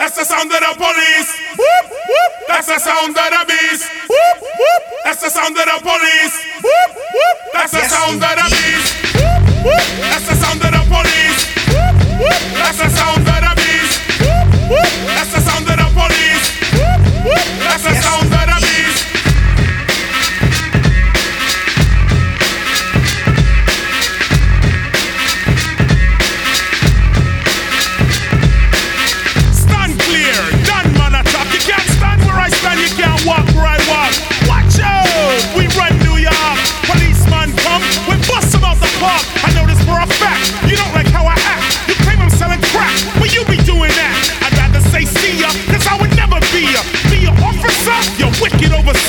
That's the sound of the police. Whoop, whoop. That's the sound of the beast. Whoop, whoop. That's the sound of the police. Whoop, whoop. That's the sound of the beast. Whoop, whoop. That's the sound of the police. Whoop, whoop. That's the sound of the beast. Whoop, whoop.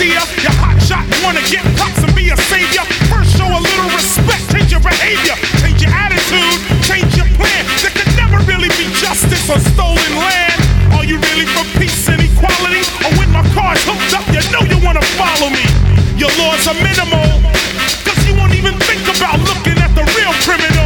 see ya. Your hot shot wanna get pops and be a savior. First, show a little respect, change your behavior, change your attitude, change your plan. There could never really be justice on stolen land. Are you really for peace and equality? Or when my car's hooked up, you know you wanna follow me. Your laws are minimal, cause you won't even think about looking at the real criminal.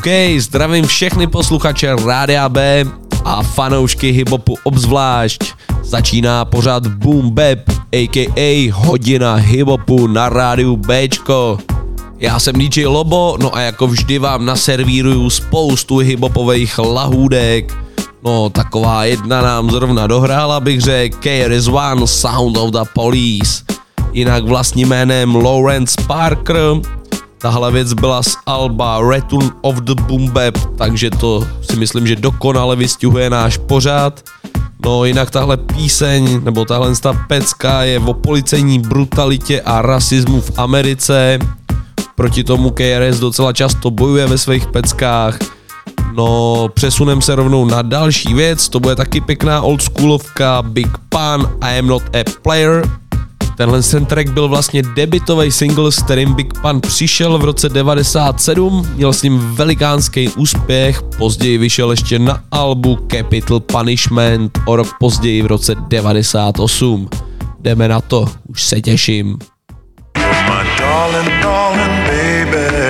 OK, zdravím všechny posluchače Rádia B a fanoušky hiphopu obzvlášť. Začíná pořád Boom Bap, a.k.a. hodina hiphopu na rádiu Bčko. Já jsem DJ Lobo, no a jako vždy vám naservíruju spoustu hiphopových lahůdek. No, taková jedna nám zrovna dohrála, bych řekl, Care is One, Sound of the Police. Jinak vlastním jménem Lawrence Parker, Tahle věc byla z Alba Return of the Boom Bap, takže to si myslím, že dokonale vystihuje náš pořád. No jinak tahle píseň, nebo tahle ta pecka je o policejní brutalitě a rasismu v Americe. Proti tomu KRS docela často bojuje ve svých peckách. No, přesunem se rovnou na další věc, to bude taky pěkná oldschoolovka Big Pan I am not a player, Tenhle ten track byl vlastně debitový single, s kterým Big Pun přišel v roce 97, měl s ním velikánský úspěch, později vyšel ještě na albu Capital Punishment o rok později v roce 98. Jdeme na to, už se těším. my darling, darling baby.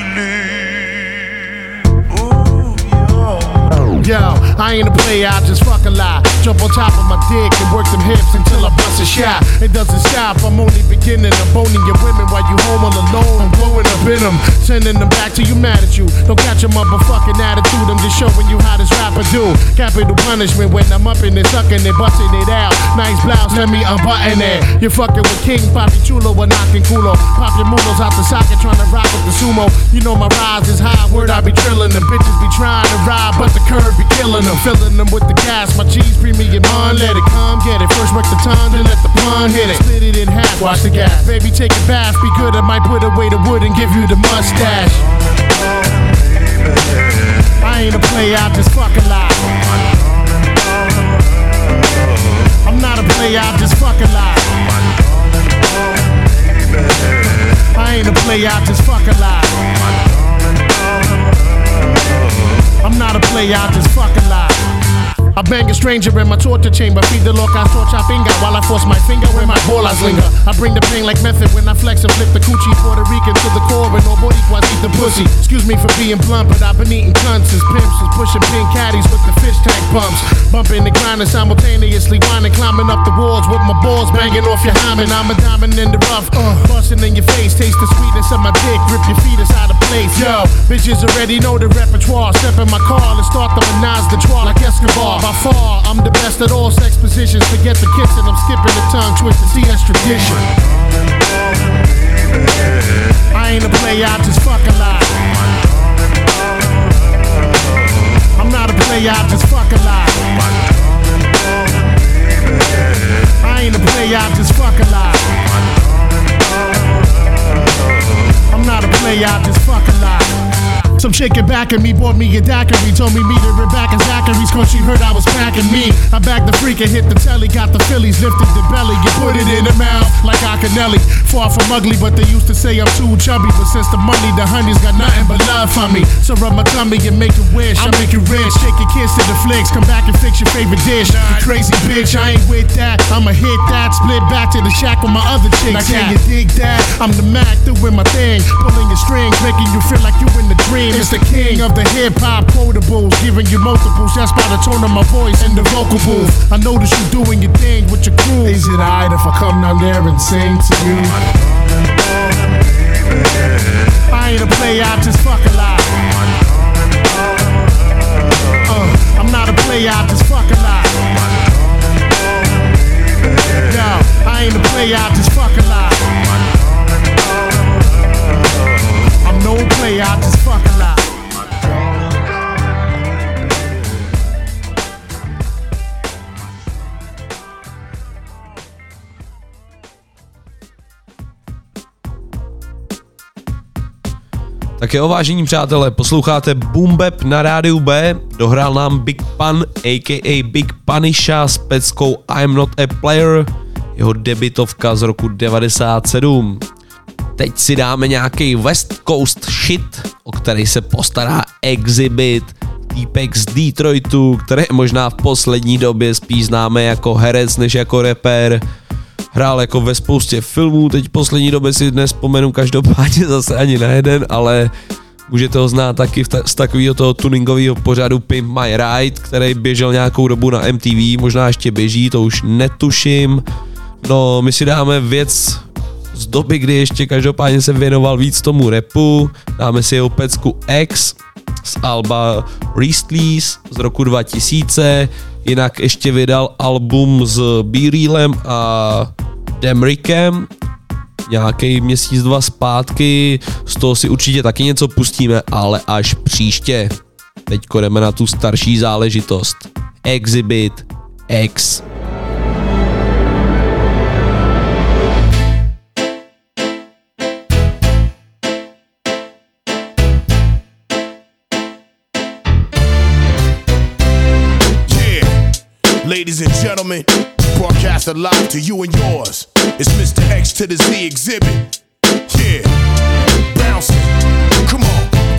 Yo, I ain't a player, I just fuck a lot. Jump on top of my dick and work them hips until I bust a shot. It doesn't stop, I'm only beginning. I'm boning your women while you home all alone. I'm blowing up in them, sending them back to you mad at you. Don't catch your motherfucking attitude, I'm just showing you how this rapper do. Capital punishment when I'm up in it, sucking it, busting it out. Nice blouse, let me unbutton it. You're fucking with King Papi Chulo or knocking culo. Pop your mulos out the socket, trying to rock with the sumo. You know my rise is high, word I be trillin'. The bitches be trying to ride, but the curve be killing them. Filling them with the gas, my cheese premium on, let it come, get it. First work the tongue, then let the pun hit it. Split it in half, watch the gas. Baby, take a bath, be good. I might put away the wood and give you the mustache. I ain't a player, I just fuck a lot. I'm not a player, I just fuck a lot. I ain't a player, I just fuck a lot. I'm not a player, I just fuck a lot. I bang a stranger in my torture chamber. Feed the loca torcha finger while I force my finger where my bolas linger. I bring the pain like method when I flex and flip the coochie Puerto Rican to the core and nobody quite eat the pussy. Excuse me for being blunt, but I've been eating cunts as pimps is pushing pin caddies with the fish tank pumps. Bumping and grinding simultaneously, whining, climbing up the walls with my balls banging off your hymen. I'm a diamond in the rough, uh, busting in your face. Taste the sweetness of my dick, rip your feet out of place. Yo, bitches already know the repertoire. Step in my car and start the menage the trois like Escobar. By far, I'm the best at all sex positions. Forget the kissing, I'm skipping the tongue twisting. See, that's tradition. I ain't a player, I just fuck a lot. I'm not a player, I just fuck a lot. I ain't a player, I just fuck a lot. I'm not a player, I just fuck a lot. Some chick get back at me, bought me a daiquiri, told me meet her in Zachary's, cause she heard I was packing me. I bagged the freak and hit the telly, got the Phillies, lifted the belly, you put it in the mouth like Akinelli. Far from ugly, but they used to say I'm too chubby. But since the money, the honey's got nothing but love for me. So rub my tummy and make a wish. I make it rich, shake your kiss to the flicks, come back and fix your favorite dish. You crazy bitch, I ain't with that. I'ma hit that, split back to the shack with my other chicks. Now can you dig that? I'm the Mac doing my thing, pulling your strings, making you feel like you in the dream. It's the king of the hip hop quotables, giving you multiples. That's by the tone of my voice and the vocal booth. I notice you doing your thing with your crew. Is it alright if I come down there and sing to you? I ain't a player, I just fuck a lot. Uh, I'm not a player, I just fuck a lot. Yo, I ain't a player, I just fuck a lot. No player, I just fuck a lot. Tak jo, vážení přátelé, posloucháte Boom Bap na rádiu B, dohrál nám Big Pun, a.k.a. Big Punisha s peckou I'm Not a Player, jeho debitovka z roku 97. Teď si dáme nějaký West Coast shit, o který se postará Exhibit, týpek z Detroitu, který možná v poslední době spíš známe jako herec než jako rapper. Hrál jako ve spoustě filmů, teď v poslední době si dnes vzpomenu každopádně zase ani na jeden, ale můžete ho znát taky ta- z takového toho tuningového pořadu Pimp My Ride, který běžel nějakou dobu na MTV, možná ještě běží, to už netuším. No, my si dáme věc z doby, kdy ještě každopádně se věnoval víc tomu repu, dáme si jeho pecku X z Alba Reestleys z roku 2000, jinak ještě vydal album s B-Reelem a Demrikem, nějaký měsíc, dva zpátky, z toho si určitě taky něco pustíme, ale až příště. Teď jdeme na tu starší záležitost. Exhibit X. gentlemen, broadcasted live to you and yours. It's Mr. X to the Z Xzibit. Yeah, bouncing.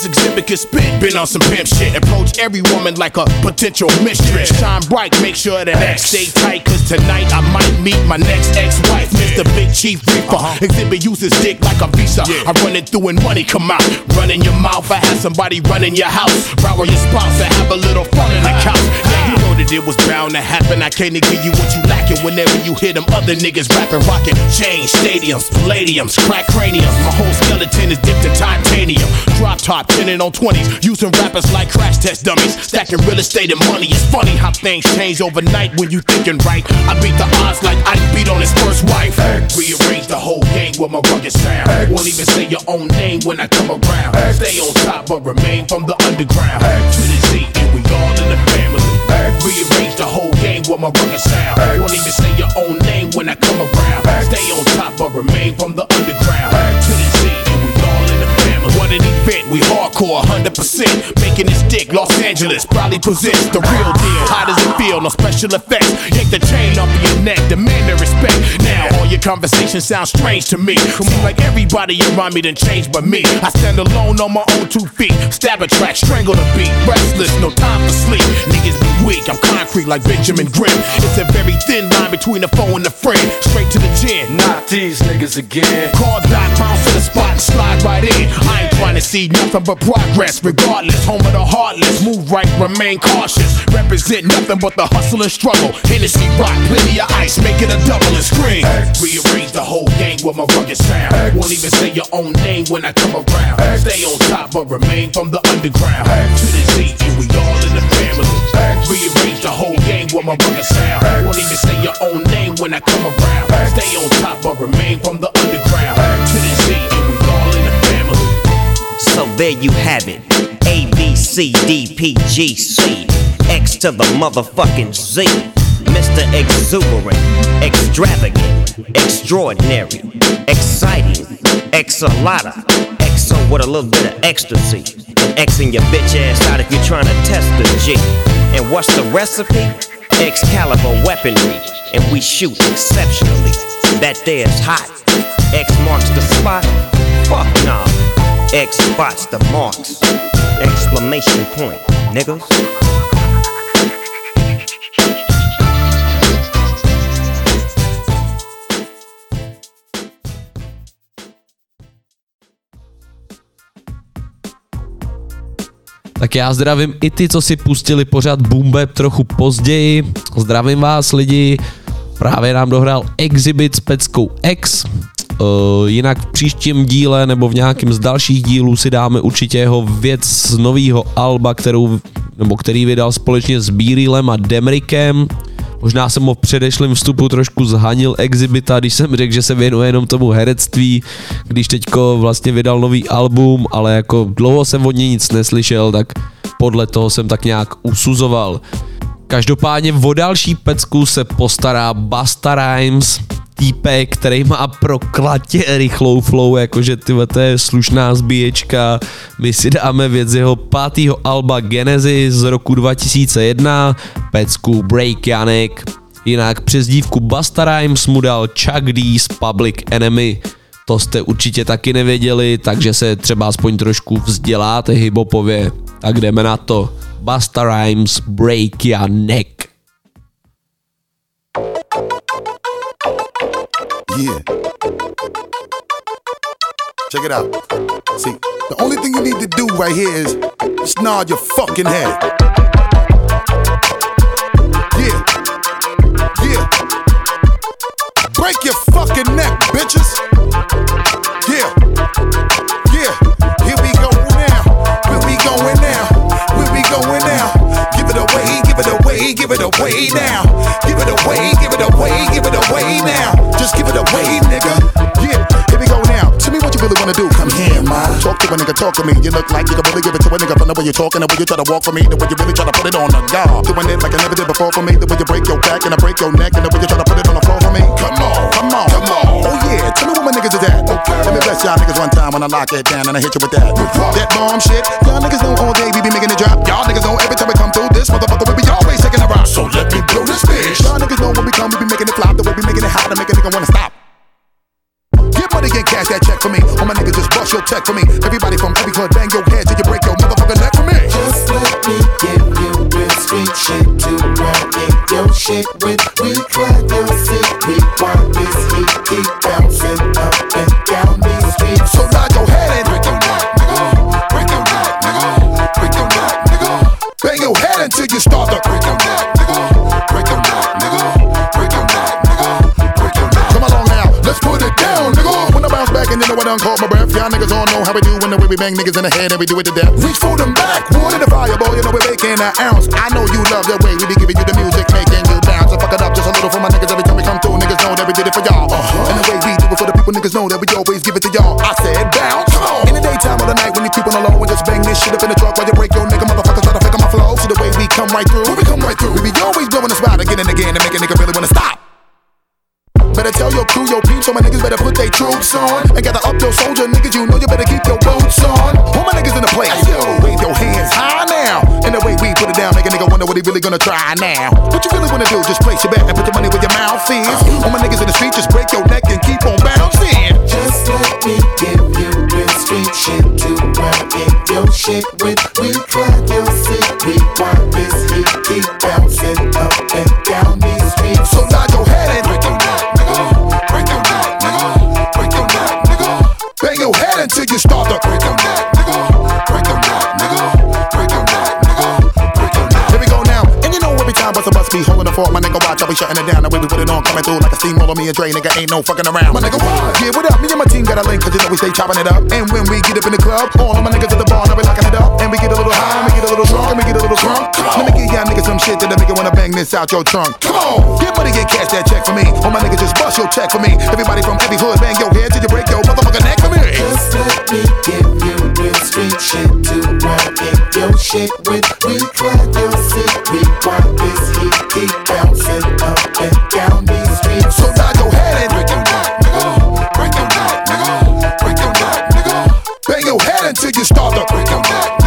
since Xzibit could spit, been on some pimp shit. Approach every woman like a potential mistress. Shine bright, make sure that X stay tight. Cause tonight I might meet my next ex-wife, Mr. Big Chief Reaper. Uh-huh. Xzibit uses dick like a visa. I run it through and money come out. Run in your mouth, I have somebody run in your house. Rower your spouse and have a little fun in the couch. That it was bound to happen. I can't give you what you lacking whenever you hear them other niggas rapping, rocking. Change stadiums, palladiums, crack craniums. My whole skeleton is dipped in titanium. Drop top, tinted on 20s. Using rappers like crash test dummies. Stacking real estate and money. It's funny how things change overnight when you thinking right. I beat the odds like I beat on his first wife. Rearrange the whole game with my rugged sound. Won't even say your own name when I come around. Stay on top but remain from the underground. To the Z, and we all the. Rearrange the whole game with my rugged sound. Won't even say your own name when I come around. Stay on top but remain from the underground. We hardcore 100%. Making this dick, Los Angeles probably possess the real deal. How does it feel? No special effects. Yank the chain off of your neck, demand the respect. Now all your conversations sound strange to me. Seem like everybody around me done changed but me. I stand alone on my own two feet. Stab a track, strangle the beat. Restless, no time for sleep. Niggas be weak, I'm concrete like Benjamin Grimm. It's a very thin line between the foe and the friend. Straight to the chin. Not these niggas again. Call dot, bounce to the spot and slide right in. I ain't trying to see nothing but progress, regardless. Home of the heartless, move right, remain cautious. Represent nothing but the hustle and struggle. Hennessy rock, plenty of ice, make it a double and scream. Rearrange the whole game with my rugged sound. Won't even say your own name when I come around. Stay on top but remain from the underground. To the Z, and we all in the family. Rearrange the whole game with my rugged sound. Won't even say your own name when I come around. Stay on top but remain from the underground. There you have it. A B C D P G C X to the motherfucking Z. Mr. Exuberant, extravagant, extraordinary, exciting, exalata, exo with a little bit of ecstasy. And Xing your bitch ass out if you're trying to test the G. And what's the recipe? Excalibur weaponry, and we shoot exceptionally. That there's hot. X marks the spot. Fuck nah. X spots the marks. Exclamation point, niggas. Tak já zdravím i ty, co si pustili pořád Boom Bap trochu později. Zdravím vás lidi. Právě nám dohrál Exhibit s peckou X. Uh, jinak v příštím díle nebo v nějakém z dalších dílů si dáme určitě jeho věc z nového alba, kterou, nebo který vydal společně s Bírilem a Demrikem. Možná jsem ho v předešlém vstupu trošku zhanil Exhibita, když jsem řekl, že se věnuje jenom tomu herectví, když teďko vlastně vydal nový album, ale jako dlouho jsem od něj nic neslyšel, tak podle toho jsem tak nějak usuzoval. Každopádně o další pecku se postará Basta Rhymes, týpek, který má proklatě rychlou flow, jakože tyhle to je slušná zbíječka. My si dáme věc z jeho pátého alba Genesis z roku 2001, pecku Break Janek. Jinak přezdívku Busta Rhymes mu dal Chuck D z Public Enemy. To jste určitě taky nevěděli, takže se třeba aspoň trošku vzděláte hiphopově. Tak jdeme na to. Busta Rhymes Break Janek. Check it out. See, the only thing you need to do right here is just nod your fucking head. Yeah. Yeah. Break your fucking neck, bitches. Yeah. Yeah. Here we go now. Where we going now? Where we going now? Give it away, give it away, give it away now. Give it away, give it away, give it away now. Just give it away, nigga. Yeah, here we go now. Tell me what you really wanna do. Come here, ma. Talk to a nigga, talk to me. You look like you can really give it to a nigga from the way you're talking, the way you try to walk for me, the way you really try to put it on the guard. Doing it like I never did before for me, the way you break your back and I break your neck, and the way you try to put it on the floor for me. Come on, come on, come on. Oh yeah, tell me what my niggas is at. Okay. Let me bless y'all niggas one time when I lock it down and I hit you with that. That bomb shit. Y'all niggas know all day we be making it drop. Y'all niggas know every time we come through this motherfucker we be always taking a rock. So cash that check for me. All my niggas just bust your check for me. Everybody from every club bang your head till you break your motherfucking neck for me. Just let me give you real street shit to run in your shit with. We climb your seat, we want this heat, keep bouncing up and down these streets. So nod your head and break your neck, nigga. Break your neck, nigga. Break your neck, nigga. Bang your head until you start to break your neck, nigga. Break I done caught my breath, y'all niggas all know how we do when the way we bang niggas in the head and we do it to death. Reach for them back, in the fire, boy, you know we're making an uh, ounce. I know you love the way we be giving you the music, making you bounce. So fuck it up just a little for my niggas every time we come through. Niggas know that we did it for y'all. Uh-huh. And the way we do it for the people, niggas know that we always give it to y'all. I said bounce. In the daytime or the night when you keep on the low and just bang this shit up in the truck while you break your nigga motherfuckers try to fake my flow. See the way we come right through. When we come right through, we be always blowing the spot again and again and make a nigga really wanna stop. Better tell your crew, your peeps, so my niggas better put their troops on. And gather up your soldier niggas, you know you better keep your boots on. All my niggas in the place, yo, wave your hands high now. And the way we put it down, make a nigga wonder what he really gonna try now. What you really wanna do, just place your bet and put your money where your mouth is. All my niggas in the street, just break your neck and keep on bouncing. Just let me give you real street shit to run in your shit with. We climb your seat, we want this heat, keep bouncing up and down these streets. So nod your head until you start your neck, bus be holding the fort, my nigga watch, I'll be shutting it down. The way we put it on, coming through like a steamroller. Me and Dre, nigga, ain't no fucking around. My nigga, what? Yeah, what up? Me and my team got a link, cause you know we stay chopping it up. And when we get up in the club, all of my niggas at the bar, now we locking it up. And we get a little high, and we get a little drunk, and we get a little drunk. Let me give y'all niggas some shit that'll make you wanna bang this out your trunk. Come on, get money, get cash that check for me. All my niggas just bust your check for me. Everybody from every hood, bang your head till you break your motherfucking neck for me. Just let me give you real street shit to run in your shit with. We climb your seat, we want this heat, keep bouncing up and down these streets. So nod your head and break your neck, nigga. Break your neck, nigga. Break your neck, nigga. Bang your head until you start to break your neck,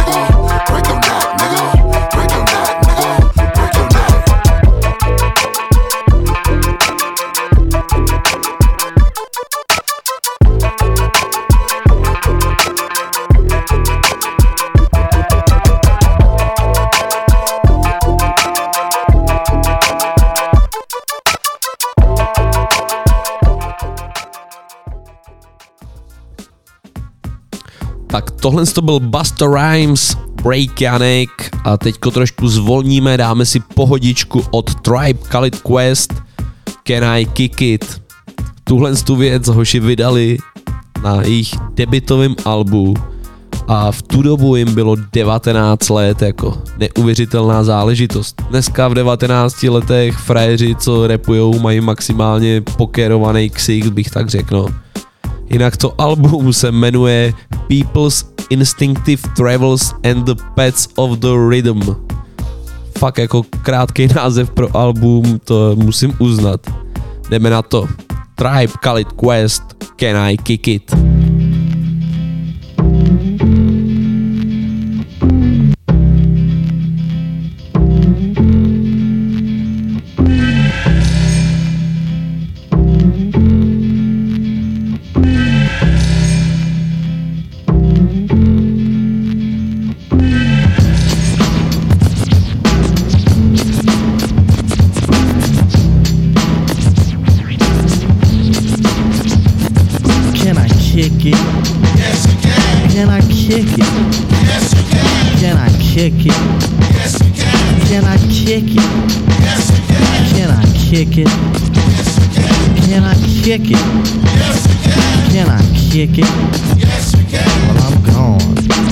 tohle to byl Buster Rhymes, Break Janek a teďko trošku zvolníme, dáme si pohodičku od Tribe Khalid Quest, Can I Kick It. Tuhle tu věc hoši vydali na jejich debitovém albu a v tu dobu jim bylo 19 let, jako neuvěřitelná záležitost. Dneska v 19 letech frajeři, co repujou, mají maximálně pokerovaný ksich, bych tak řekl. No. Jinak to album se jmenuje People's Instinctive Travels and the Pets of the Rhythm. Fakt jako krátký název pro album, to musím uznat. Jdeme na to. Tribe Khalid Quest, Can I Kick It? Kick it? Yes, you can. Can I kick it? Yes, you can. Well, I'm gone.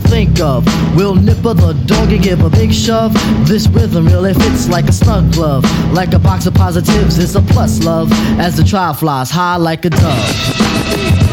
think of. We'll nipper the dog and give a big shove. This rhythm really fits like a snug glove. Like a box of positives, it's a plus love. As the trial flies high like a dove.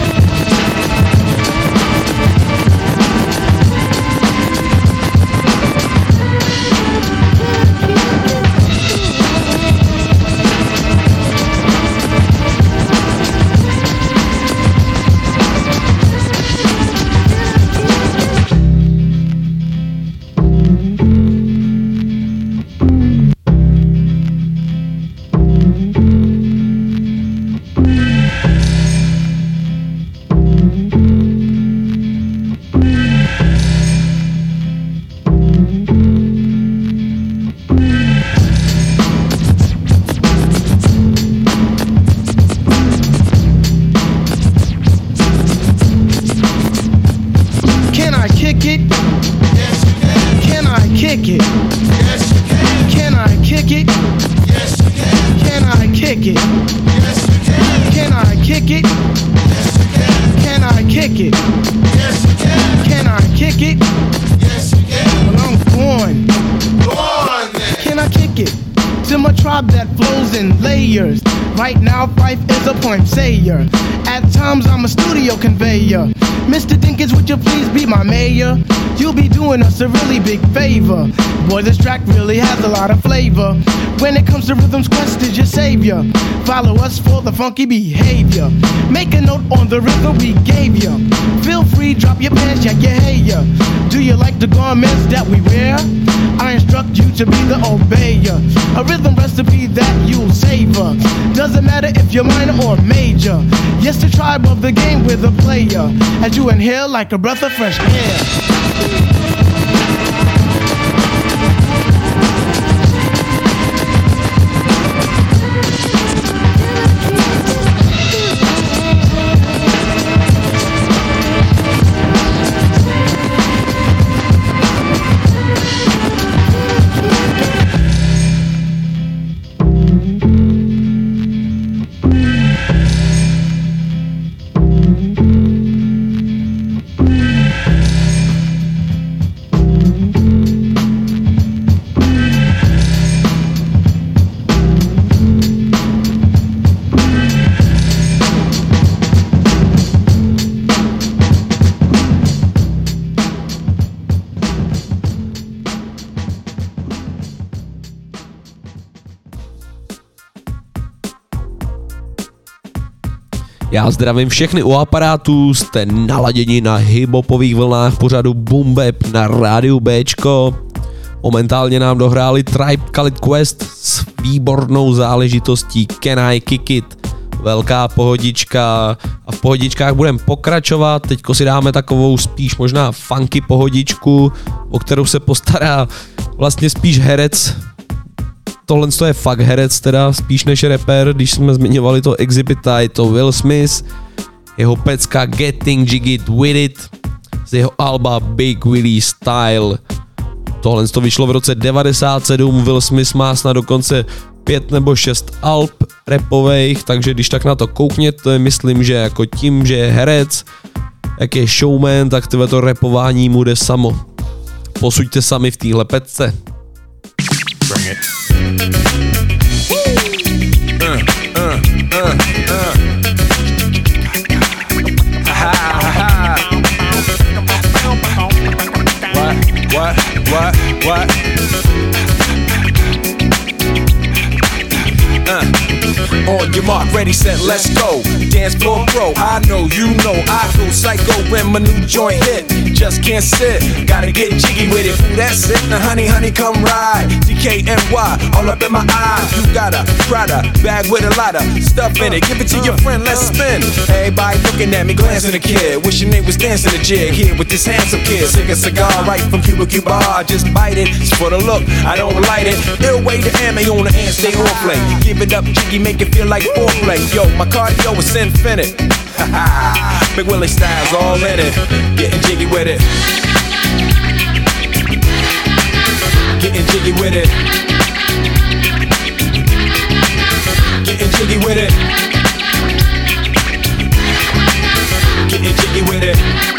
To a tribe that flows in layers. Right now, Phife is a point sayer. At times, I'm a studio conveyor. Mr. Dinkins, would you please be my mayor? You'll be doing us a really big favor. Boy, this track really has a lot of flavor. When it comes to rhythms, Quest is your savior. Follow us for the funky behavior. Make a note on the rhythm we gave you. Feel free, drop your pants, check your hair. Do you like the garments that we wear? I instruct you to be the obeyer. A rhythm recipe that you'll savor. Doesn't matter if you're minor or major. Yes, the tribe of the game with a player. As you inhale like a breath of fresh air. Thank you. Já zdravím všechny u aparátů, jste naladěni na hiphopových vlnách pořadu Bap na rádiu Bčko. Momentálně nám dohráli Tribe Khalid Quest s výbornou záležitostí Can I Kick It. Velká pohodička a v pohodičkách budeme pokračovat. Teďko si dáme takovou spíš možná funky pohodičku, o kterou se postará vlastně spíš herec, tohle to je fakt herec teda, spíš než rapper, když jsme zmiňovali to Exhibit je to Will Smith, jeho pecka Getting Jiggy With It, z jeho alba Big Willie Style. Tohle to vyšlo v roce 97, Will Smith má snad dokonce pět nebo šest alb repových, takže když tak na to koukněte, myslím, že jako tím, že je herec, jak je showman, tak tyhle to repování mu jde samo. Posuďte sami v téhle pecce. What? Uh. On your mark, ready, set, let's go. Dance floor pro, I know, you know, I go psycho when my new joint hit. Just can't sit, gotta get jiggy with it. That's it, now honey, honey, come ride. DKNY, all up in my eyes. You got a Prada bag with a lot of stuff in it. Give it to your friend, let's spin. Everybody looking at me, glancing a kid. Wishing they was dancing a jig here with this handsome kid. Sick a cigar right from Cuba Cuba. Just bite it, it's for the look, I don't light it. Ill way to ammo on the hand, stay on play. Give it up, jiggy, make it feel like foreplay. Yo, my cardio is infinite. Ha ha, Big Willie styles all in it. Getting jiggy with it. Getting jiggy with it. Getting jiggy with it. Getting jiggy with it.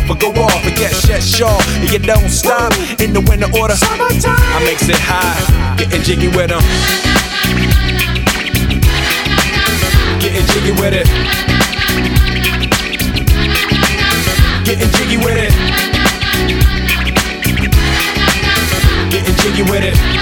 but go off and get shut shaw. And you don't stop in the winter order. I makes it high, getting jiggy with them. Getting jiggy with it. Getting jiggy with it. Getting jiggy with it.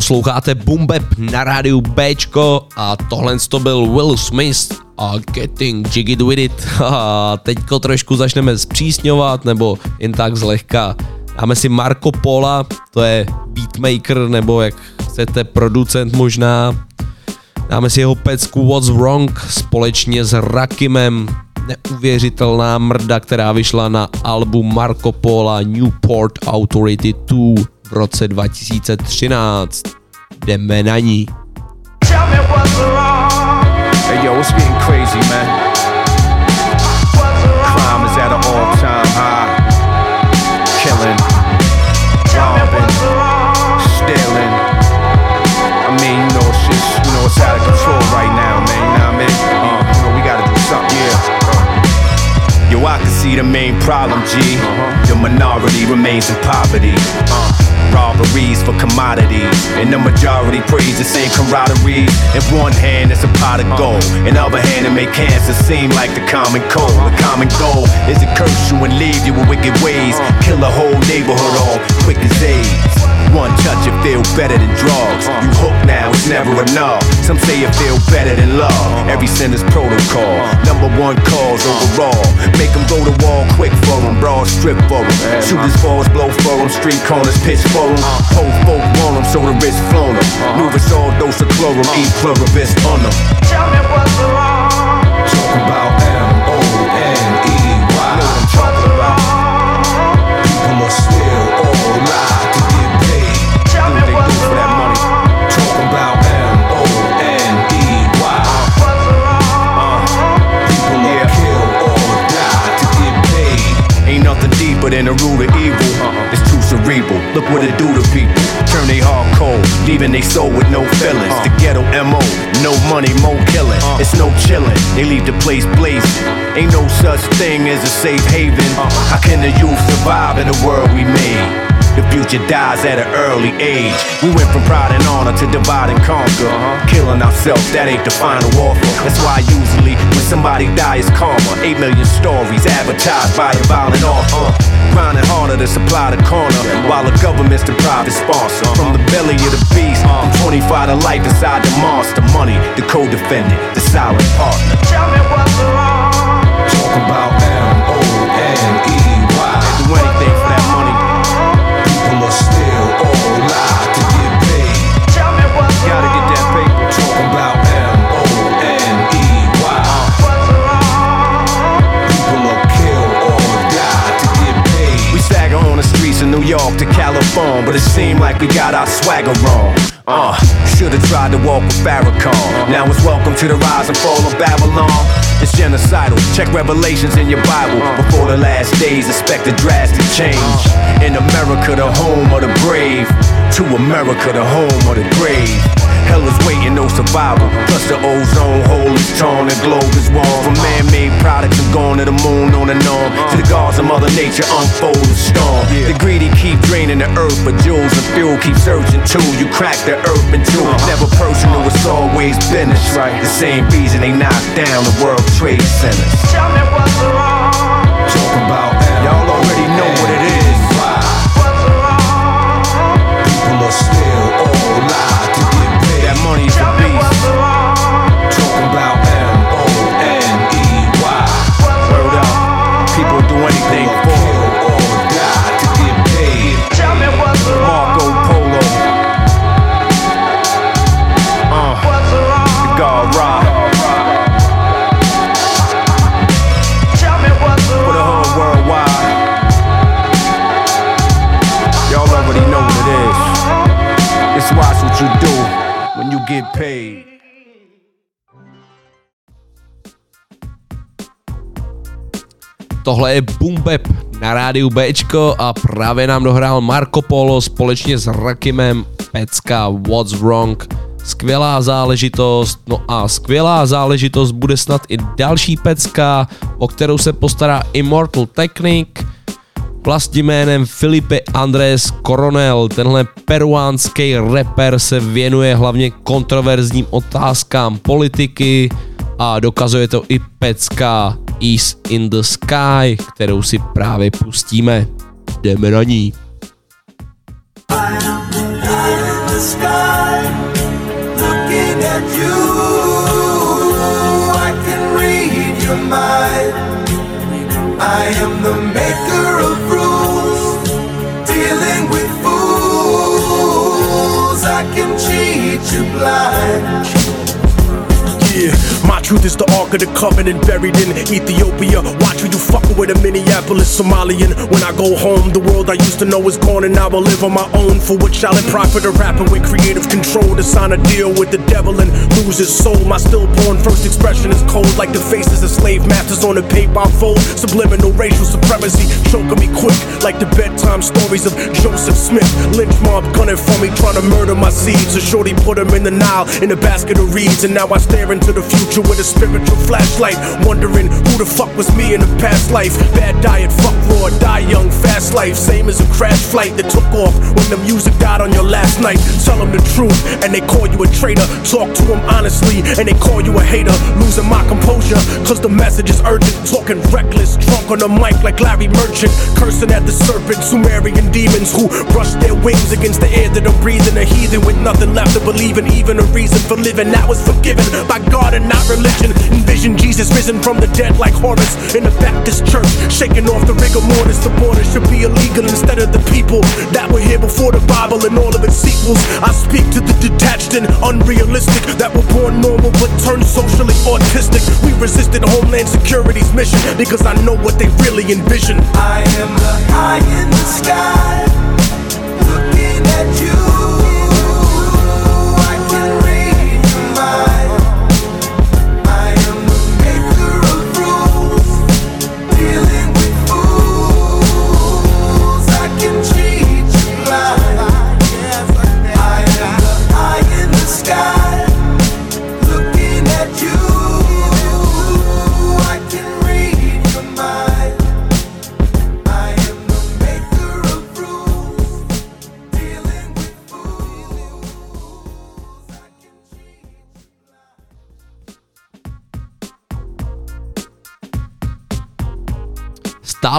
Posloucháte Bap na rádiu Bčko a tohle to byl Will Smith a Getting Jiggy With It. A teďko trošku začneme zpřísňovat nebo jen tak zlehka. Dáme si Marco Pola, to je beatmaker nebo jak chcete producent možná. Dáme si jeho pecku What's Wrong společně s Rakimem. Neuvěřitelná mrda, která vyšla na albu Marco Pola Newport Authority 2 v roce 2013. Jdeme na ní. Hey yo, it's getting crazy, man. Crime is at an all-time high. Killing, robbing, stealing. I mean, you know, it's just, you know, it's out of control right now, man. You know what I mean? Uh, you know, we gotta do something, yeah. Yo, I can see the main problem, G. The minority remains in poverty. Uh, robberies for commodities. And the majority praise the same camaraderie. In one hand, it's a pot of gold. In the other hand, it make cancer seem like the common cold. The common goal is to curse you and leave you with wicked ways. Kill a whole neighborhood off quick as AIDS. One touch, it feel better than drugs. You hooked it's never enough. Some say it feel better than love. Every sin is protocol. Number one cause overall. Make them go to wall quick for them. Broad strip for them. Shooters balls blow for them. Street corners pitch for them. Whole folk want them, so the wrist flown them. Move us all dose of chlorum. Eat pluribus on them. Tell me what's wrong. Talk about M-O-N-E-Y. Know the root of evil. It's too cerebral. Look what it do to people. Turn they heart cold, leaving they soul with no feelings. The ghetto MO, no money, more killing. It's no chilling. They leave the place blazing. Ain't no such thing as a safe haven. How can the youth survive in the world we made? The future dies at an early age. We went from pride and honor to divide and conquer. Killing ourselves, that ain't the final offer. That's why usually when somebody dies, it's karma. Eight million stories advertised by a violent author. Grinding harder to supply the corner, while the government's the private sponsor. From the belly of the beast, from 25 to life inside the monster. Money, the co-defendant, the silent partner. Tell me what's wrong. Talk about M-O-N-E-Y. York to California, but it seemed like we got our swagger wrong. Uh, should've tried to walk with Farrakhan. Now it's welcome to the rise and fall of Babylon. It's genocidal. Check revelations in your Bible. Before the last days, expect a drastic change. In America, the home of the brave. To America, the home of the grave. Hell is waiting, no survival. Plus the ozone hole is torn, the globe is warm. From man-made products and going to the moon on and on. To the gods of Mother Nature unfold the storm. The greedy keep draining the earth, but jewels and fuel keep searching too. You crack the earth in two. Uh-huh. Never personal, it's always business. The same reason they knocked down the World Trade Centers. Tell me what's wrong. Talk about Y'all already know what it is. Tohle je Boom na rádiu Bčko a právě nám dohrál Marco Polo společně s Rakimem Pecka What's Wrong. Skvělá záležitost, no a skvělá záležitost bude snad i další pecka, o kterou se postará Immortal Technic, Vlastním jménem Felipe Andrés Coronel, tenhle peruánský rapper se věnuje hlavně kontroverzním otázkám politiky a dokazuje to i pecka East in the Sky, kterou si právě pustíme. Jdeme na ní. I am the maker of rules, dealing with fools. I can cheat you blind. My truth is the Ark of the Covenant buried in Ethiopia. Watch who you fucking with a Minneapolis Somalian. When I go home, the world I used to know is gone, and I live on my own. For what shall it profit a rapper with creative control to sign a deal with the devil and lose his soul? My stillborn first expression is cold, like the faces of slave masters on the paper I fold. Subliminal racial supremacy choking me quick, like the bedtime stories of Joseph Smith. Lynch mob gunning for me, trying to murder my seeds. So shorty put him in the Nile in a basket of reeds, and now I stare into the future with a spiritual flashlight. Wondering who the fuck was me in a past life. Bad diet, fuck raw, die young, fast life. Same as a crash flight that took off when the music died on your last night. Tell them the truth, and they call you a traitor. Talk to them honestly, and they call you a hater. Losing my composure, cause the message is urgent. Talking reckless, drunk on the mic like Larry Merchant. Cursing at the serpent, Sumerian demons who brush their wings against the air that I'm breathing. A heathen with nothing left to believe in, even a reason for living. That was forgiven by God and not religion. Envision Jesus risen from the dead like Horus in the Baptist church, shaking off the rigor mortis. The border should be illegal instead of the people that were here before the Bible and all of its sequels. I speak to the detached and unrealistic that were born normal but turned socially autistic. We resisted Homeland Security's mission because I know what they really envision. I am the eye in the sky, looking at you.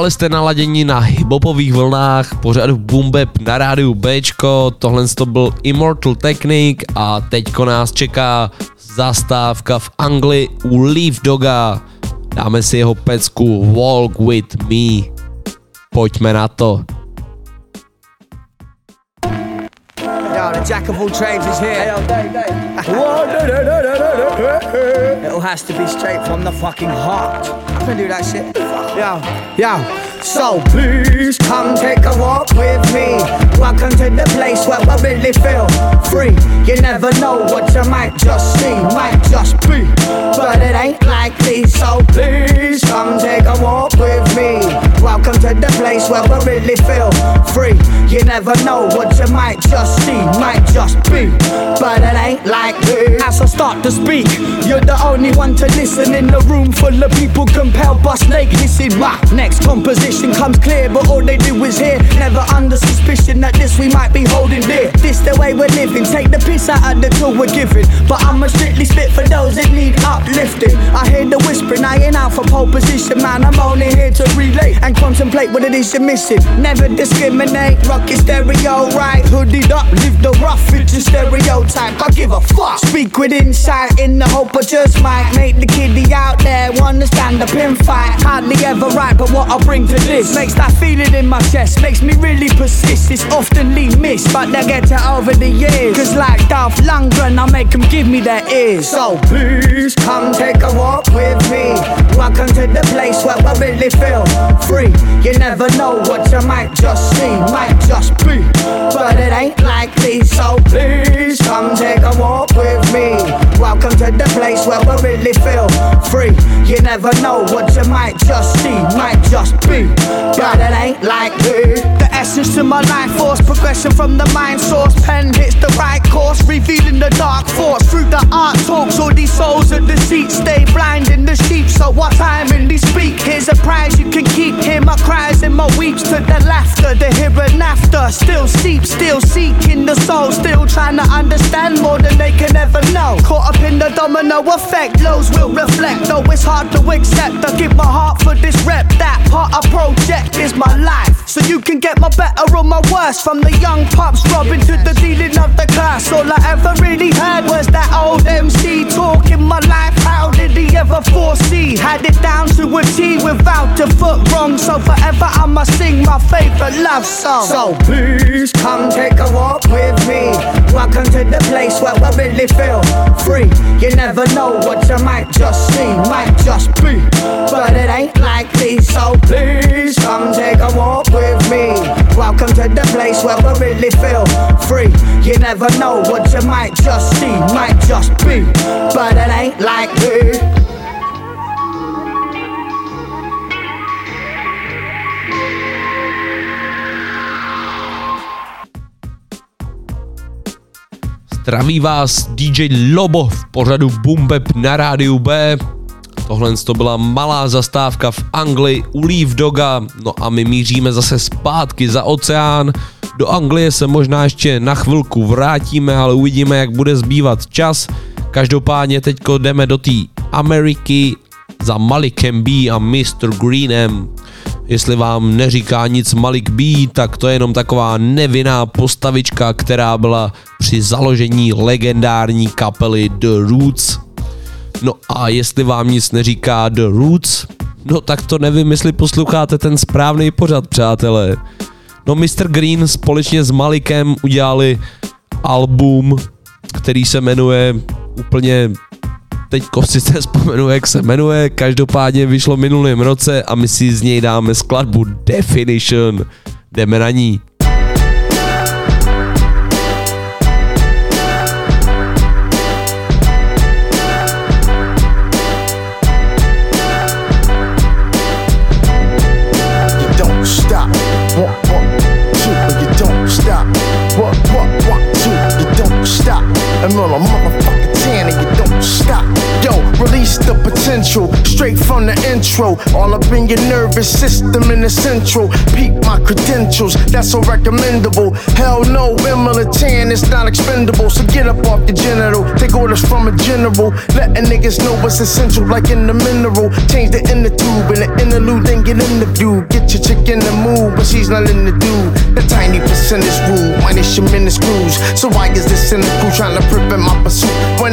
Stále jste naladěni na hiphopových vlnách pořadu Bap na rádiu Bčko, tohle to byl Immortal Technique a teďko nás čeká zastávka v Anglii u Leaf Doga. Dáme si jeho pecku Walk With Me. Pojďme na to. The jack of all trades is here. Hey, yo, Dave, Dave. it all has to be straight from the fucking heart. I can do that shit. Yo, yo. So please come take a walk with me. Welcome to the place where I really feel free. You never know what you might just see, might just be, but it ain't likely. So please come take a walk with me. Welcome to the place where I really feel free. You never know what you might just see, might just be, but it ain't likely. As I start to speak, you're the only one to listen in the room full of people compelled by snake hissing. My next composition comes clear, but all they do is hear. Never under suspicion that this we might be holding dear. This the way we're living. Take the piss out of the tool we're giving, but I'ma strictly spit for those that need uplifting. I hear the whispering, I ain't out for pole position, man. I'm only here to relate and contemplate what it is you're missing. Never discriminate, rock your stereo right. Hoodied up, live the rough, it's your stereotype. I give a fuck. Speak with insight in the hope I just might make the kiddie out there wanna stand up and fight. Hardly ever right, but what I bring to this makes that feeling in my chest, makes me really persist. It's oftenly missed, but they get it over the years. Cause like Dolph Lundgren, I make them give me their ears. So please come take a walk with me. Welcome to the place where I really feel free. You never know what you might just see, might just be, but it ain't likely. So please come take a walk with me. Welcome to the place where I really feel free. You never know what you might just see, might just be, but it ain't likely. The essence to my life force, progression from the mind source. Pen hits the right course, revealing the dark force through the art talks. All these souls of deceit stay blind in the sheep. So what time in these speak? Here's a prize you can keep. Hear my cries and my weeps to the laughter, the here and after. Still seep, still seeking the soul, still trying to understand more than they can ever know. Caught up in the domino effect, lows will reflect. Though it's hard to accept, I give my heart for this rep. That part I project is my life. So you can get my better or my worst from the young pups robbing to the dealing of the class. All I ever really heard was that old MC talking my life. How did he ever foresee? Had it down to a T without a foot wrong. So forever I'ma sing my favorite love song. So please come take a walk with me. Welcome to the place where I really feel free. You never know what you might just see, might just be, but it ain't likely. So please come take a walk with me. Welcome to the place where we really feel free. You never know what you might just see, might just be, but it ain't likely. Zdraví vás DJ Lobo v pořadu Boom Bap na rádiu B. Tohle to byla malá zastávka v Anglii u Leaf Doga, no a my míříme zase zpátky za oceán. Do Anglie se možná ještě na chvilku vrátíme, ale uvidíme, jak bude zbývat čas. Každopádně teďko jdeme do té Ameriky za Malikem B a Mr. Greenem. Jestli vám neříká nic Malik B, tak to je jenom taková nevinná postavička, která byla při založení legendární kapely The Roots. No a jestli vám nic neříká The Roots, no tak to nevím, jestli posloucháte ten správný pořad, přátelé. No Mr. Green společně s Malikem udělali album, který se jmenuje úplně teďko si se vzpomenu, jak se jmenuje, každopádně vyšlo minulým roce a my si z něj dáme skladbu Definition. Jdeme na ní. Straight from the intro. All up in your nervous system in the central. Peep my credentials, that's so recommendable. Hell no, Emily Tan, it's not expendable. So get up off your genital, take orders from a general. Letting niggas know what's essential, like in the mineral. Change the inner tube and the interlude, then get in the view. Get your chick in the mood, but she's not in the dude. The tiny percentage rule, minus your minute screws. So why is this cynical trying to prevent my pursuit? When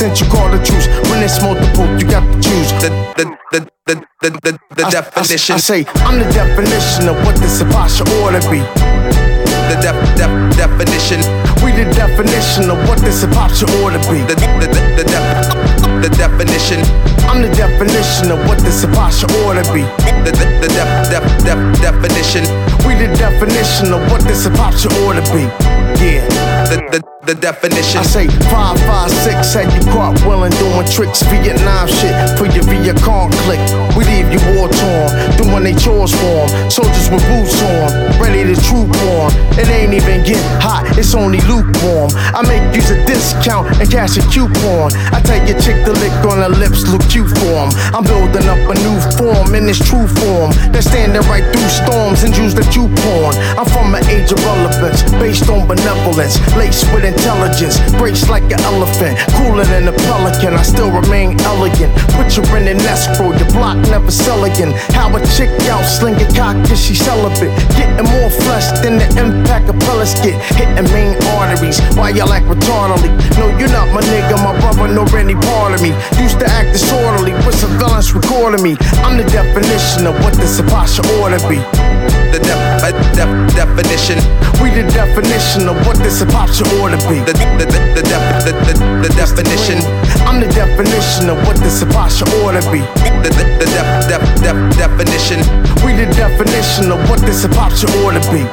since you call the truth, when it's multiple, you got to choose. The, the, the, the, the, the, the definition. I, say, I'm the definition of what this Shabasha ought to be. The def, def, definition. We the definition of what this hip ought to be. The, the, the, the, def, the definition. I'm the definition of what this hip ought to be. The, the, the def, def, def, definition. We the definition of what this hip ought to be. Yeah. The, the, the definition. I say five, five, six, had you caught willing doing tricks, Vietnam shit for your Vietcong click. We leave you war torn, doing they chores for. Soldiers with boots on, ready to troop on. It ain't even get hot, it's only lukewarm. I make use a discount and cash a coupon. I tell your chick the lick on her lips, look cute for 'em. I'm building up a new form in this true form. That's standing right through storms and use the Jew porn. I'm from an age of relevance, based on benevolence, laced with intelligence, braced like an elephant, cooler than a pelican. I still remain elegant. Put you in an escrow, your block never sell again. How a chick out slinging cock cause she celibate, getting more flesh than the impact of pellets get. Hitting main arteries, why y'all act retardedly? No, you're not my nigga, my brother, nor any part of me. Used to act disorderly with surveillance recording me. I'm the definition of what this Shabasha ought to be. The def, def, definition. We the definition of what this hip hop should ought to be. The, the, the, the, def, the, the, the definition. I'm the definition of what this hip hop should ought to be. The, the, the def, def, def, definition. We the definition of what this hip hop should ought to be.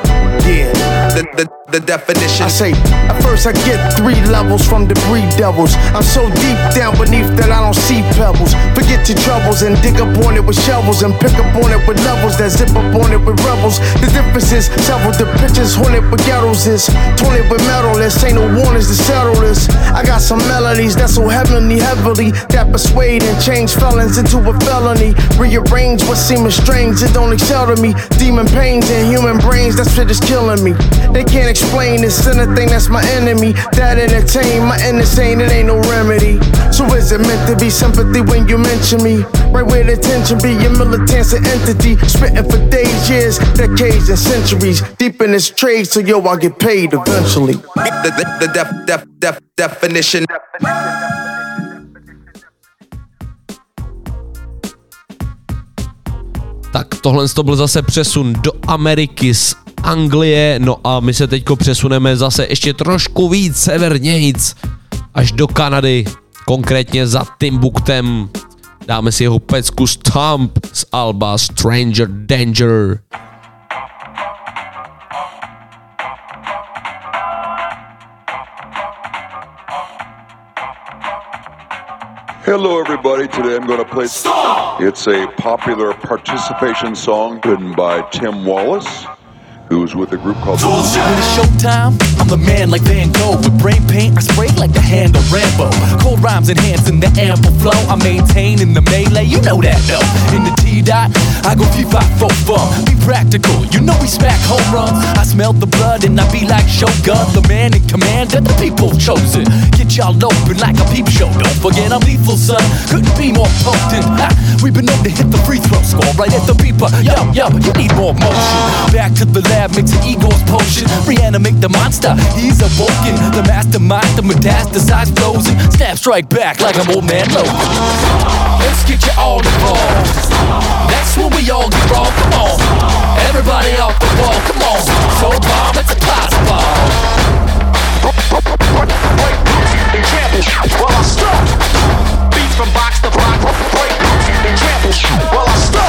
Yeah. The, the, the definition. I say, at first I get three levels from debris devils. I'm so deep down beneath that I don't see pebbles. Forget your troubles and dig up on it with shovels and pick up on it with levels that zip up on it with rebels. The difference is several depictions haunted with ghettos is taunted with metalist. Ain't no warnings to settle this. I got some melodies that's so heavenly, heavily that persuade and change felons into a felony. Rearrange what seems strange, it don't excel to me. Demon pains and human brains, that shit is killing me. They can't explain this anything that's my enemy. That entertain my insane, it ain't no remedy. So is it meant to be sympathy when you mention me? Right where the tension be, your militant's an entity. Spitting for days, years, decades, and centuries. Deep in this trade, so yo, I'll get paid eventually. The, the, the def, def, def, definition. Tak tohle to byl zase přesun do Ameriky z Anglie, no a my se teďko přesuneme zase ještě trošku víc severnějc, až do Kanady, konkrétně za Timbuktem. Dáme si jeho pecku Stomp z Alba Stranger Danger. Hello, everybody. Today I'm going to play. It's a popular participation song written by Tim Wallace, who's with a group called. When it's showtime, I'm the man like Van Gogh. With brain paint, I spray like the hand of Rambo. Cold rhymes enhancing the ample flow. I maintain in the melee, you know that though. In the T dot, I go P five four fun. Be practical, you know we smack home runs. I smell the blood and I be like Shogun, the man in command that the people chosen. Get y'all open like a peep show. Don't forget I'm lethal, son. Couldn't be more potent. Ha, we've been known to hit the free throw score right at the beeper. Yo, yo, you need more motion. Back to the lab, mixing egos potion. Reanimate the monster, he's awoken. The mastermind, the metastasized and snap strike back like I'm old man Logan. Let's get you all involved. That's when we all get wrong. Come on, everybody off the wall. Come on, so bomb, it's impossible. Well, I stop. Beats from box to block. Break. Examples. Well, I stop.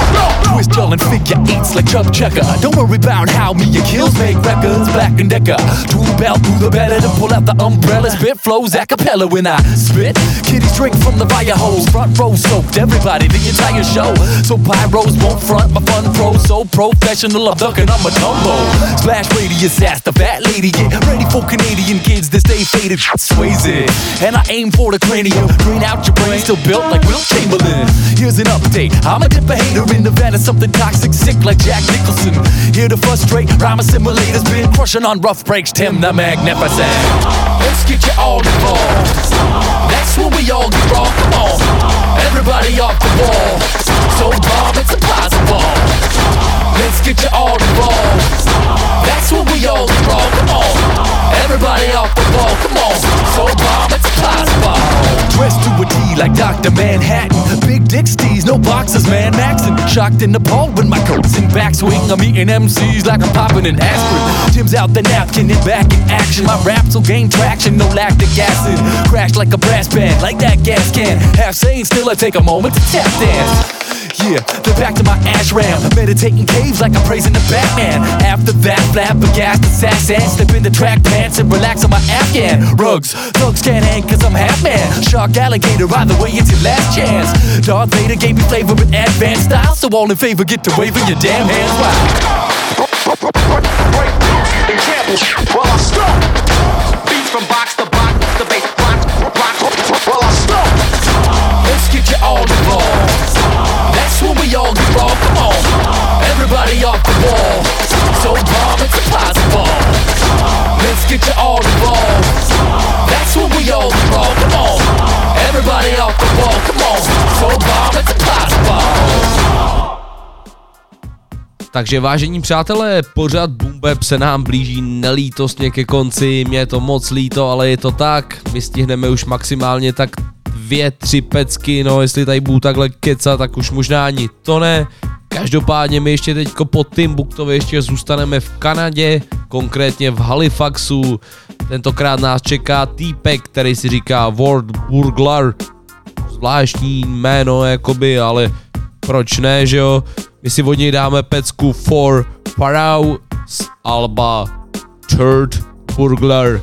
Twist y'all and figure eights like Chuck Checker. Don't worry about how me and kills make records. Black and Decker. Two belt through the better to pull out the umbrella. Spit flows a cappella when I spit. Kiddies drink from the fire hose. Front row soaked. Everybody, the entire show. So pyros won't front my fun pro. So professional, I'm ducking on my tumbo. Splash radius, ask the fat lady. Get ready for Canadian kids that stay faded. Sways it. And I aim for the cranium. Drain out your brain, still built like Wilt Chamberlain. Here's an update. I'm a dipper hater in of something toxic, sick like Jack Nicholson. Here to frustrate, rhyme assimilators been crushing on rough breaks. Tim the Magnificent. Let's get you all involved. That's when we all get wrong. Come on, everybody off the wall. So bomb, it's impossible. Let's get you all involved. That's what we all wrong. Come on, everybody off the wall. Come on, so bomb, it's impossible. Dressed to a T like Dr. Manhattan. Big dick steez, no boxes, man. Maxin. Shocked and appalled when my coat's in backswing. I'm eating MCs like I'm popping an aspirin. Tim's out the napkin and back in action. My raps will gain traction, no lactic acid. Crash like a brass band, like that gas can. Half sane, still I take a moment to tap dance. Yeah, then back to my ashram. Meditating caves like I'm praising the Batman. After that, flap a gas assassin. Slip in the track pants and relax on my Afghan rugs. Thugs can't hang cause I'm half man. Shark alligator, either way, it's your last chance. Darth Vader gave me flavor with advanced style. So all in favor, get to waving your damn hands wild. Examples. Well, I stop. Beats from box to box. The bass box. Well, I stop. Let's get you all involved. When we all get wrong. Come on, everybody off the wall. So bomb, it's impossible. Let's get you all involved. That's when we all get wrong. Come on, everybody off the wall. Come on, so bomb, it's impossible. Takže vážení přátelé, pořad Bumbeb se nám blíží nelítostně ke konci, mě je to moc líto, ale je to tak, my stihneme už maximálně tak dvě, tři pecky, no jestli tady budu takhle kecat, tak už možná ani to ne. Každopádně my ještě teďko po Timbuktově ještě zůstaneme v Kanadě, konkrétně v Halifaxu. Tentokrát nás čeká týpek, který si říká World Burglar. Zvláštní jméno jakoby, ale proč ne, že jo? My si od něj dáme pecku For Parau z Alba Third Burglar.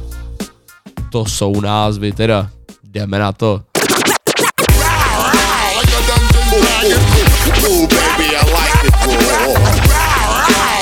To jsou názvy teda. Jdeme na to. Baby, I like it.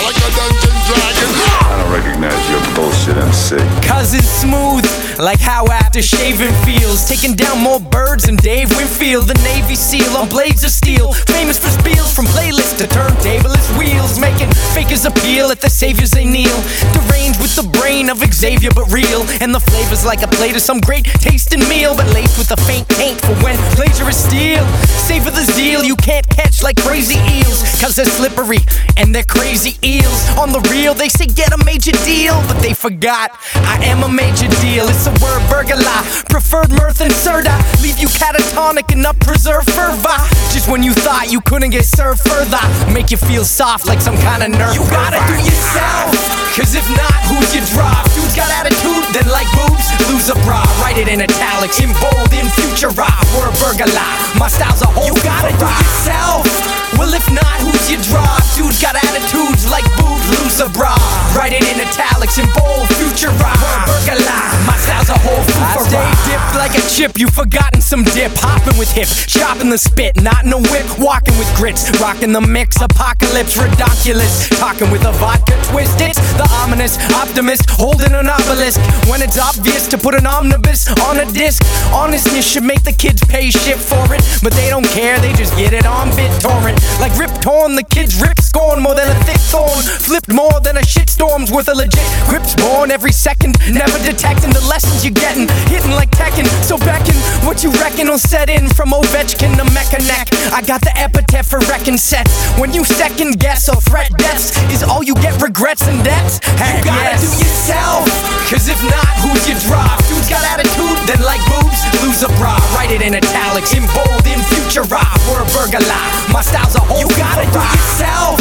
Like a dungeon dragon. I don't recognize your bullshit MC. Cause it's smooth, like how after shaving feels. Taking down more birds than Dave Winfield, the Navy SEAL on blades of steel. Famous for spiels from playlists to turntablist wheels. Making fakers appeal at the saviors they kneel. Deranged with the brain of Xavier, but real. And the flavors like a plate of some great tasting meal, but laced with a faint taint for when plagiarists steal. Savor the zeal you can't catch like crazy eels. Cause they're slippery and they're crazy eels. On the real, they say get a major deal, but they forgot I am a major deal. It's a word burglar. Preferred mirth and surda. Leave you catatonic and not preserve fervor. Just when you thought you couldn't get served further. Make you feel soft like some kind of nerve. You gotta do yourself. Cause if not, who's your drop? Dude's got attitude, then like boobs, lose a bra. Write it in italics, in bold, in future raw. Word burglar. My style's a whole You gotta do yourself. Well, if not, who's your drop? Dude's got attitudes like boobs, lose a bra. Write it in italics, in bold, future burglar. My style's a whole I stay dipped like a chip. You've forgotten some dip. Hopping with hip, chopping the spit, not in a whip. Walking with grits, rocking the mix. Apocalypse, ridiculous. Talking with a vodka twist. It's the ominous optimist holding an obelisk. When it's obvious to put an omnibus on a disc. Honestness should make the kids pay shit for it. But they don't care, they just get it on BitTorrent. Like Rip Torn, the kids rip scorn more than a thick thorn. Flipped more than a shitstorm's worth a legit grips born every second. Never detecting the lessons you're getting. Hitting like Tekken, so beckon what you reckon will set in from Ovechkin to Mechaneck. I got the epithet for wrecking sets. When you second guess or threat deaths, is all you get regrets and debts? Heck you gotta yes. do yourself, cause if not, who's your drop? Dude's got attitude, then like boobs, lose a bra. Write it in italics, in bold, in future rock. We're a burger lie. My style's a whole You gotta do yourself.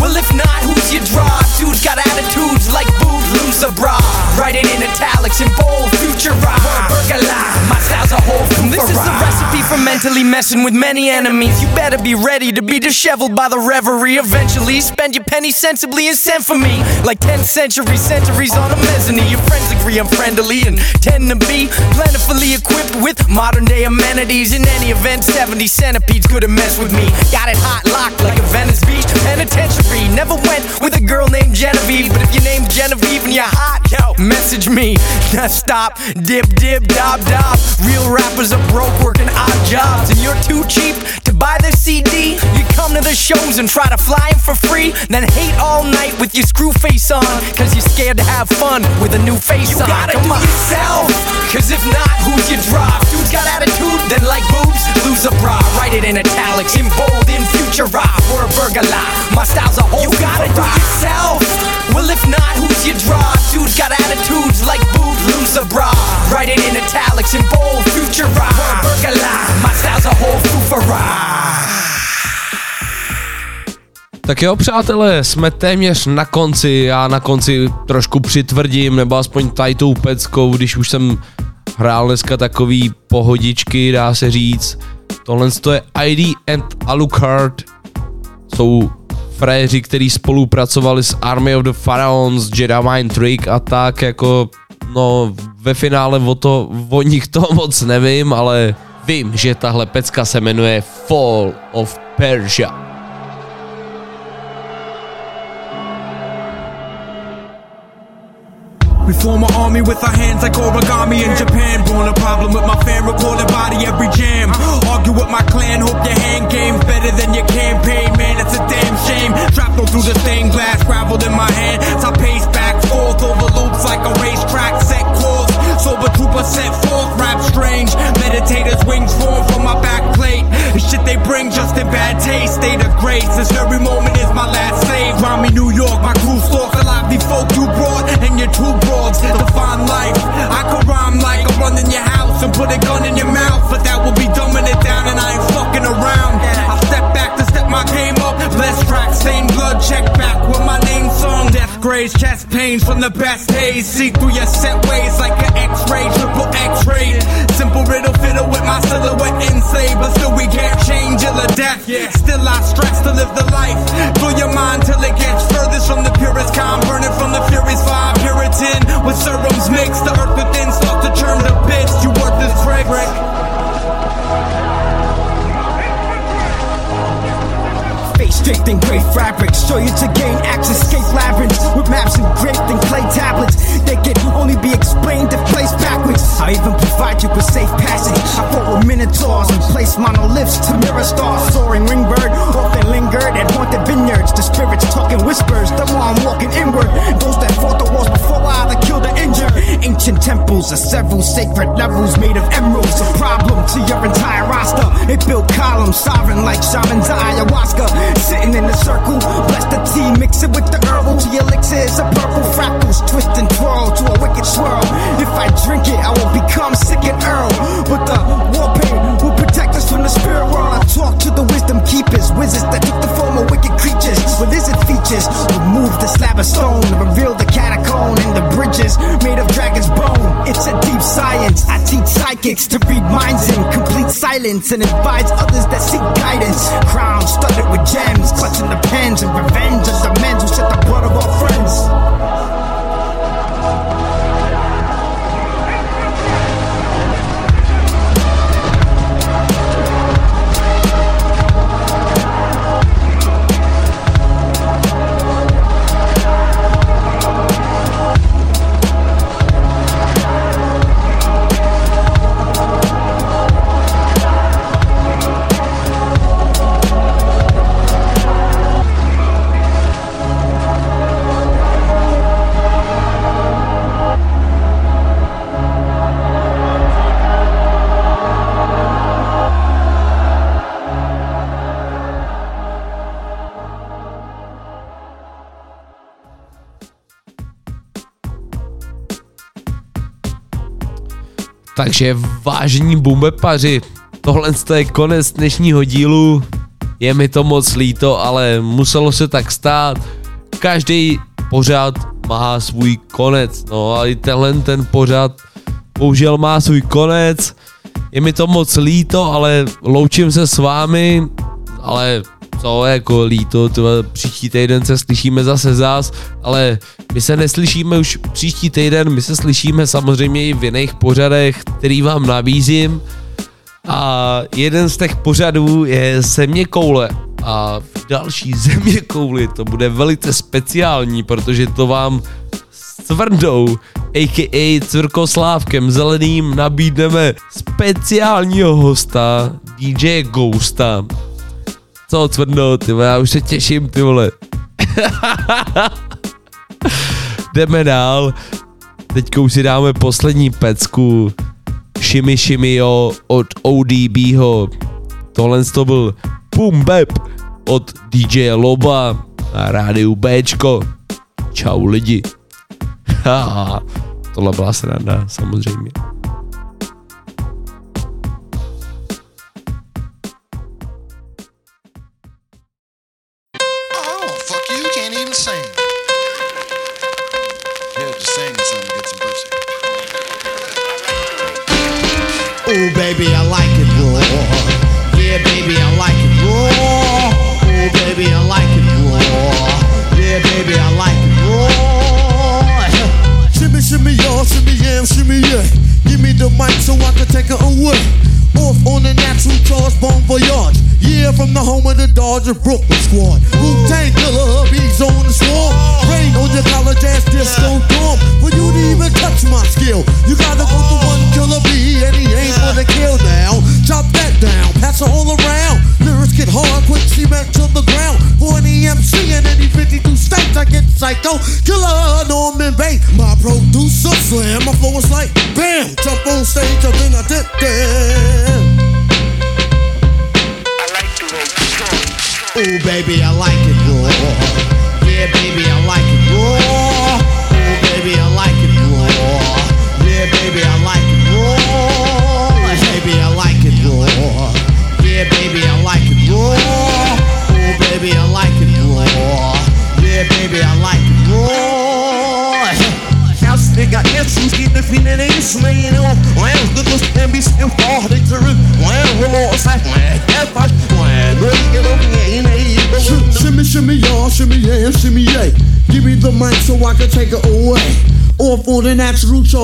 Well, if not, who's your drop? Dude's got attitudes like lose a bra. Write it in italics, in bold, future rock. We're a burger lie. My style's a whole This is the recipe for mentally messing with many enemies. You better be ready to be disheveled by the reverie. Eventually, spend your penny sensibly and send for me. Like 10th century centuries on a mezzanine. Your friends agree I'm friendly and tend to be plentifully equipped with modern day amenities. In any event, 70 centipedes couldn't mess with me. Got it hot locked like a Venice Beach penitentiary. Never went with a girl named Genevieve, but if your name's Genevieve and you're hot, yo, message me. Now stop, dip, dip, dob, dob. Real rappers are broke working odd jobs, and you're too cheap to buy the CD. You come to the shows and try to fly in for free, then hate all night with your screw face on, cause you're scared to have fun with a new face You on. gotta Come do on. yourself. Cause if not, who's your drop? Dude's got attitude, then like boobs, lose a bra. Write it in italics, in bold, in future rock. We're a burger lie. My style's a whole You gotta do yourself. Well, if not, who's your drop? Dude's got attitudes like boobs, lose a bra. Write it in italics, in bold, future rock. We're a burger lie. My style's a whole fufara. Tak jo, přátelé, jsme téměř na konci. Já na konci trošku přitvrdím, nebo aspoň tady tou peckou, když už jsem hrál dneska takový pohodičky, dá se říct. Tohle to je ID and Alucard. Jsou fréři, kteří spolupracovali s Army of the Pharaons, Jedi Mind Trick a tak jako no ve finále o to, o nich to moc nevím, ale vím, že tahle pecka se jmenuje Fall of Persia. We form an army with our hands like origami in Japan. Born a problem with my fan, recorded body every jam. Argue with my clan, hope your hand game's better than your campaign. Man, it's a damn shame. Trapped all through the stained glass, graveled in my hand. So I pace back, forth over loops like a racetrack. Set course, sober trooper set forth. Rap strange, meditators wings form from my back plate. The shit they bring just in bad taste. State of grace, this very moment is my last save. Grimy New York, put a gun in your mouth, but that will be dumbing it down, and I ain't fucking around. I step back to step my game up. Less tracks, same blood, check back with my name song. Death grays, chest pains from the best days. See through your set ways like an X-ray, triple X-ray. Simple riddle fiddle with my silhouette enslaved, but still we can't change till the death. Still I stress to live the life. Through your mind till it gets furthest from the purest kind, burning from the furious fire. Puritan with serums mixed, the earth within starts to turn to bits. You worthless prick. Draped in gray fabrics, show you to gain access, escape labyrinths with maps engraved in clay tablets. They can only be explained if placed backwards. I even provide you with safe passage. I fought with minotaurs and placed monoliths to mirror stars. Soaring ringbird, often lingered at haunted vineyards. The spirits talking whispers, the more I'm walking inward. Those that fought the wars before I either killed or injured. Ancient temples are several sacred levels made of emeralds. A problem to your entire roster. It built columns, sovereign like shamans ayahuasca. Sitting in a circle, bless the tea, mix it with the herbal. To your elixirs of purple fractals, twist and twirl to a wicked swirl. If I drink it, I will become sick and earl. But the war paint us from the spirit world. I talk to the wisdom keepers, wizards that took the form of wicked creatures. With lizard features, remove the slab of stone, reveal the catacomb and the bridges made of dragon's bone. It's a deep science. I teach psychics to read minds in complete silence and advise others that seek guidance. Crown studded with gems, clutching the pens and revenge of the men who shed the blood of our friends. Takže vážení bumbepaři, tohle je konec dnešního dílu. Je mi to moc líto, ale muselo se tak stát. Každý pořád má svůj konec. No a i tenhle ten pořád bohužel má svůj konec. Je mi to moc líto, ale loučím se s vámi, ale co jako líto, to příští týden se slyšíme zase zás, ale my se neslyšíme už příští týden, my se slyšíme samozřejmě i v jiných pořadech, který vám nabízím. A jeden z těch pořadů je Země koule. A v další Země kouli to bude velice speciální, protože to vám s Tvrdou, a.k.a. Cvrkoslávkem Zeleným nabídneme speciálního hosta, DJ Ghosta. Co Cvrno, ty vole, já už se těším, ty vole. Jdeme dál. Teď už si dáme poslední pecku. Shimmy Shimmy Jo od ODBho. Tohle to byl Boom Bap od DJ Loba na rádiu Bčko. Čau lidi. Tohle byla sranda, samozřejmě.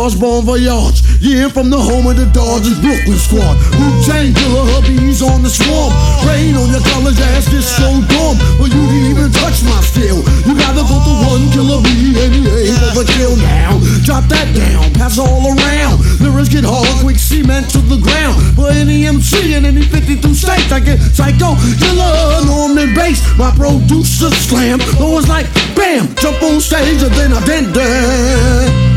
Charge, bon voyage. Yeah, from the home of the Dodgers Brooklyn squad. Wu Tang killer hubby's on the swarm. Rain on your college ass, this so dumb. But you didn't even touch my skill. You gotta go to one killer B and he ain't overkill now. Drop that down, pass all around. Lyrics get hard, quick cement to the ground. For any MC in any 52 states, I get psycho killer Norman Bates. My producer slam. It's like bam, jump on stage and then I did that.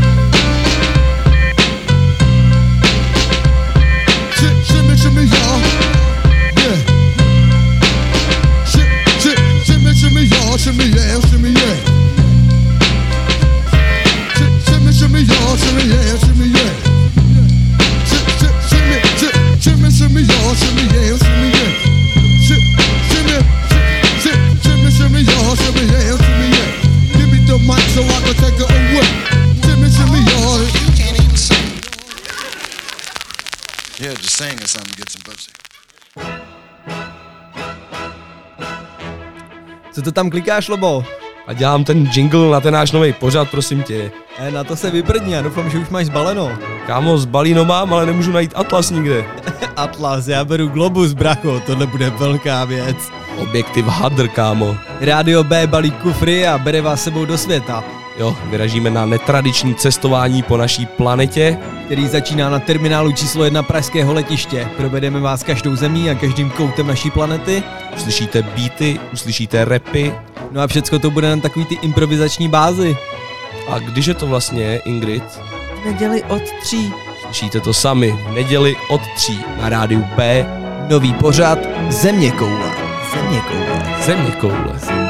Co to tam klikáš, Lobo? A dělám ten jingle na ten náš nový pořad, prosím tě. E, na to se vyprdni, já doufám, že už máš zbaleno. Kámo, z balíno mám, ale nemůžu najít Atlas nikde. Atlas, já beru Globus, bracho, tohle bude velká věc. Objektiv Hadr, kámo. Rádio B balí kufry a bere vás sebou do světa. Jo, vyražíme na netradiční cestování po naší planetě. Který začíná na terminálu číslo 1 Pražského letiště. Provedeme vás každou zemí a každým koutem naší planety. Uslyšíte beaty, uslyšíte rapy. No a všecko to bude na takový ty improvizační bázi. A když je to vlastně, Ingrid? V neděli od tří. Slyšíte to sami, v neděli od tří na rádiu B. Nový pořad Země koule. Země koule. Země koule.